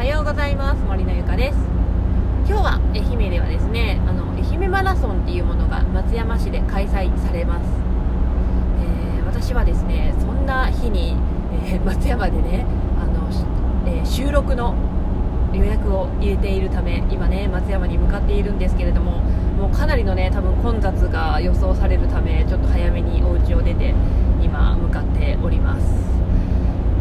はようございます。森のゆかです。今日は愛媛ではですねあの愛媛マラソンっていうものが松山市で開催されます、えー、私はですねそんな日に、えー、松山でねあの、えー、収録の予約を入れているため今ね松山に向かっているんですけれどももうかなりのね多分混雑が予想されるためちょっと早めにお家を出て今向かっております。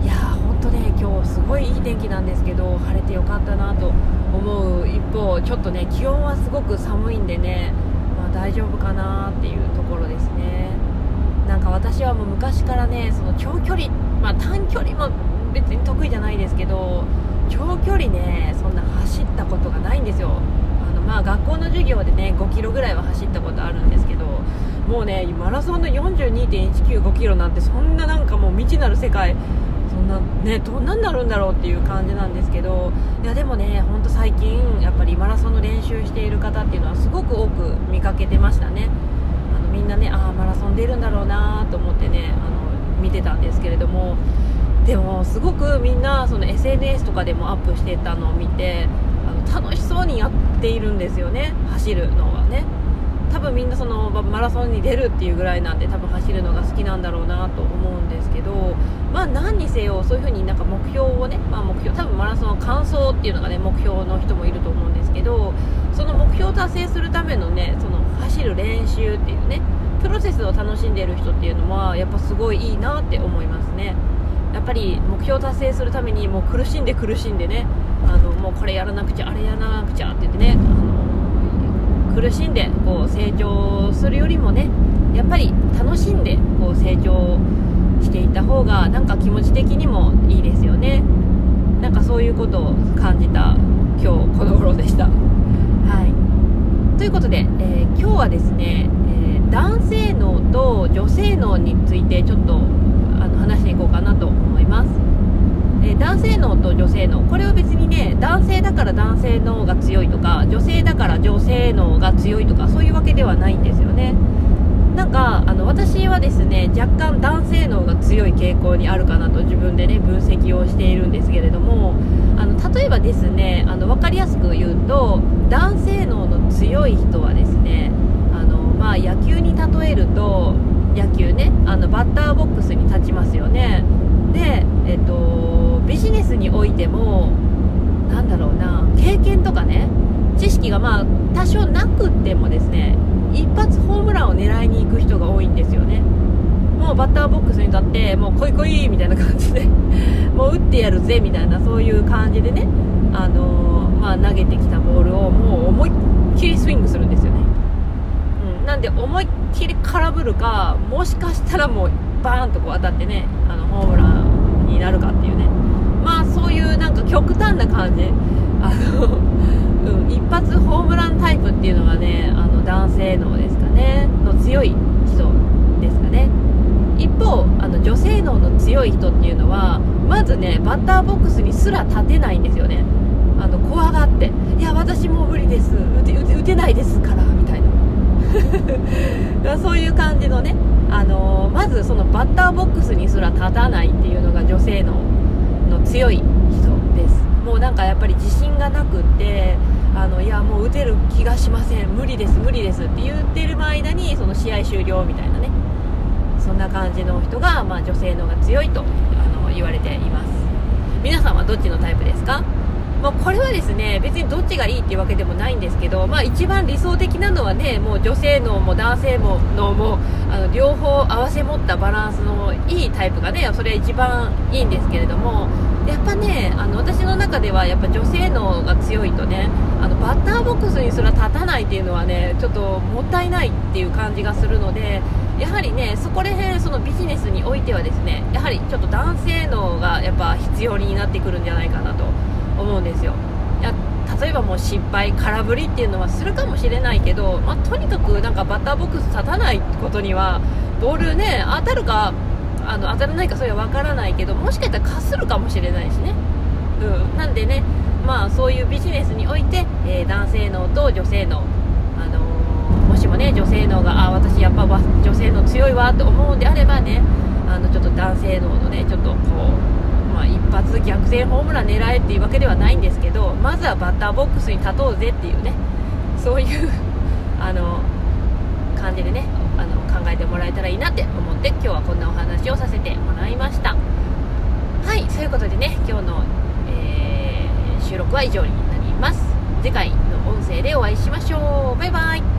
いやー本当ね今日すごい天気なんですけど晴れてよかったなと思う一方ちょっとね気温はすごく寒いんでね、まあ、大丈夫かなっていうところですね。なんか私はもう昔からねその長距離、まあ、短距離も別に得意じゃないですけど長距離ねそんな走ったことがないんですよ。あのまあ学校の授業でね5キロぐらいは走ったことあるんですけどもうねマラソンの42.195キロなんてそんななんかもう未知なる世界なねどんなになるんだろうっていう感じなんですけどいやでもねほんと最近やっぱりマラソンの練習している方っていうのはすごく多く見かけてましたね。あのみんなねああマラソン出るんだろうなと思ってねあの見てたんですけれども。でもすごくみんなその SNS とかでもアップしてたのを見てあの楽しそうにやっているんですよね走るのはね。多分みんなそのマラソンに出るっていうぐらいなんで多分走るのが好きなんだろうなと思うんですけどまあ何にせよそういう風になんか目標をね、まあ、目標多分マラソンは完走っていうのがね目標の人もいると思うんですけどその目標を達成するためのねその走る練習っていうねプロセスを楽しんでいる人っていうのはやっぱすごいいいなって思いますね。やっぱり目標達成するためにもう苦しんで苦しんでねあのもうこれやらなくちゃあれやらなくちゃって言ってねあの苦しんでこう成長するよりもねやっぱり楽しんでこう成長していった方がなんか気持ち的にもいいですよね。なんかそういうことを感じた今日この頃でした。はい。ということで、えー、今日はですね、えー、男性脳と女性脳についてちょっとあの話していこうかなと思います、えー、男性脳と女性脳これは別にね男性だから男性脳が強いとか女性だから女性脳が強いとかそういうわけではないんですよね。なんかあの私はですね若干男性脳が強い傾向にあるかなと自分でね分析をしているんですけれどもあの例えばですねあの分かりやすく言うと男性脳の強い人はですねあの、まあ、野球に例えると野球ねあのバッターボックスに立ちますよねで、えっと、ビジネスにおいてもなんだろうな経験とかね知識がまあ多少なくってもですね一発ホームランを狙いに行く人が多いんですよね。もうバッターボックスに立ってもう来い来いみたいな感じで もう打ってやるぜみたいなそういう感じでね、あのー、まあ、投げてきたボールをもう思いっきりスイングするんですよね、うん、なんで思いっきり空振るかもしかしたらもうバーンとこう当たってねあのホームランになるかっていうね。そういうなんか極端な感じ。あの、うん、一発ホームランタイプっていうのがねあの男性脳ですかね。の強い人ですかね。一方あの女性脳の強い人っていうのはまずねバッターボックスにすら立てないんですよね。あの怖がっていや私もう無理です。打て打てないですからみたいな。そういう感じのね、あの、まずそのバッターボックスにすら立たないっていうのが女性のの強い人です。もうなんかやっぱり自信がなくってあのいやもう打てる気がしません。無理です無理です。って言ってる間にその試合終了みたいなね。そんな感じの人が、まあ、女性の方が強いとあの言われています。皆さんはどっちのタイプですか？まあ、これはですね別にどっちがいいっていうわけでもないんですけど、まあ、一番理想的なのはねもう女性脳も男性脳もあの両方合わせ持ったバランスのいいタイプがねそれは一番いいんですけれどもやっぱねあの私の中ではやっぱ女性脳が強いとねあのバッターボックスにすら立たないっていうのはねちょっともったいないっていう感じがするのでやはりねそこら辺そのビジネスにおいてはですねやはりちょっと男性脳がやっぱ必要になってくるんじゃないかなと思うんですよ。いや例えばもう失敗空振りっていうのはするかもしれないけど、まあ、とにかくなんかバッターボックス立たないことにはボールね当たるかあの当たらないかそれは分からないけどもしかしたらかするかもしれないしね、うん、なんでねまあそういうビジネスにおいて、えー、男性脳と女性脳。あのー、もしもね女性脳があ私やっぱ女性脳強いわと思うんであればねあのちょっと男性脳のねちょっとこうまあ、一発逆転ホームラン狙えっていうわけではないんですけどまずはバッターボックスに立とうぜっていうねそういう あの感じでねあの考えてもらえたらいいなって思って今日はこんなお話をさせてもらいました。はいそういうことでね今日の、えー、収録は以上になります。次回の音声でお会いしましょう。バイバイ。